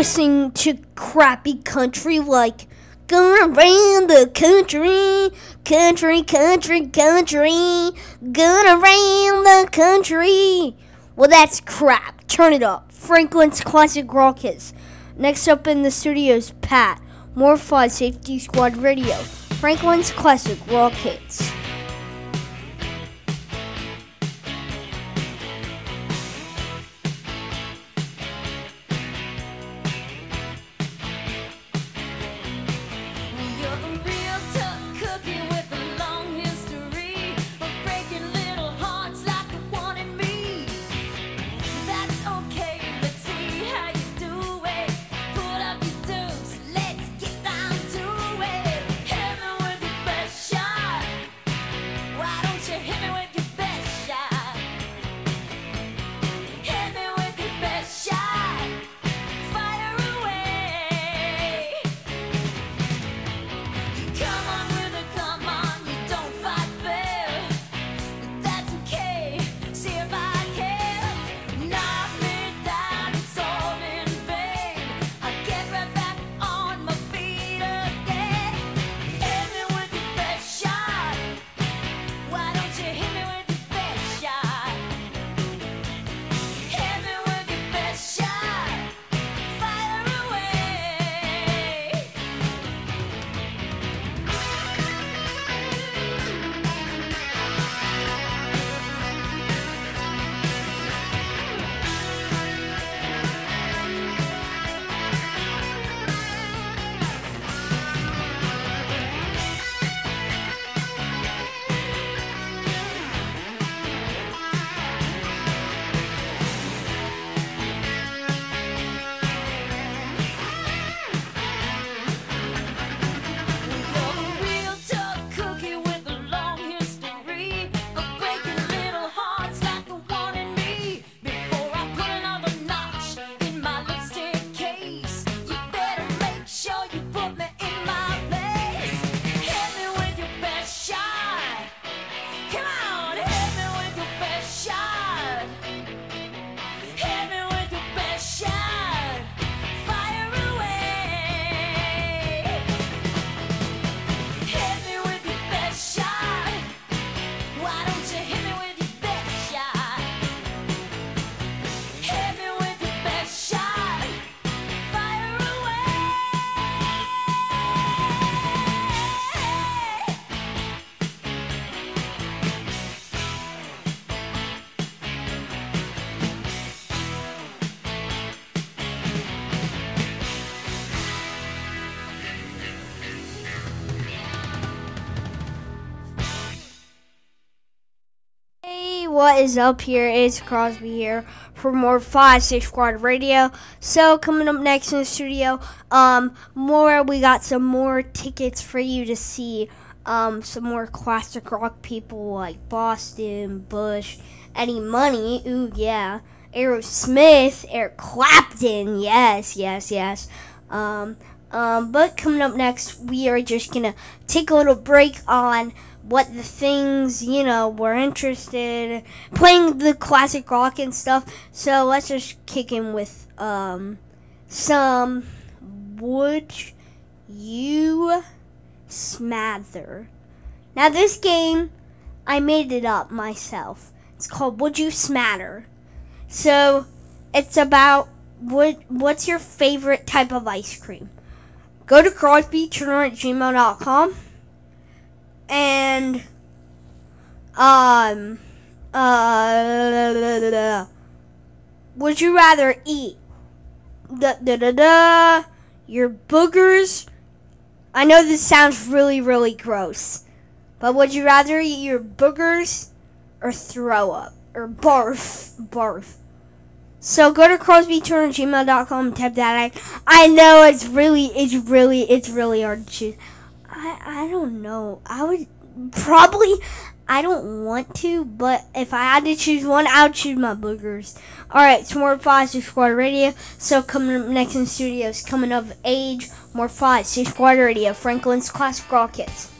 listening to crappy country like Going around the country, country, country, country, going around the country. Well, that's crap. Turn it up. Franklin's Classic Rock Hits. Next up in the studio is Pat. Fun Safety Squad Radio. Franklin's Classic Rock Hits. What is up here? It's Crosby here for more Five Six Squad Radio. So coming up next in the studio, um, more we got some more tickets for you to see. Um, some more classic rock people like Boston, Bush, Eddie Money. Ooh yeah, Aerosmith, Eric Clapton. Yes, yes, yes. Um, um, but coming up next, we are just gonna take a little break on what the things you know we're interested playing the classic rock and stuff. So let's just kick in with um some would you smather? Now this game i made it up myself. It's called would you smatter so it's about what what's your favorite type of ice cream go to crosbyturner at gmail.com and um uh would you rather eat da da da da your boogers? I know this sounds really really gross but would you rather eat your boogers or throw up or barf barf so go to crosbyturnergmail.com type that I I know it's really it's really it's really hard to choose I I don't know. I would probably I don't want to, but if I had to choose one, I would choose my boogers. Alright, more Five Six Squad Radio. So coming up next in studios, coming of age, more Five Six Squad Radio, Franklin's Classic Rock Hits.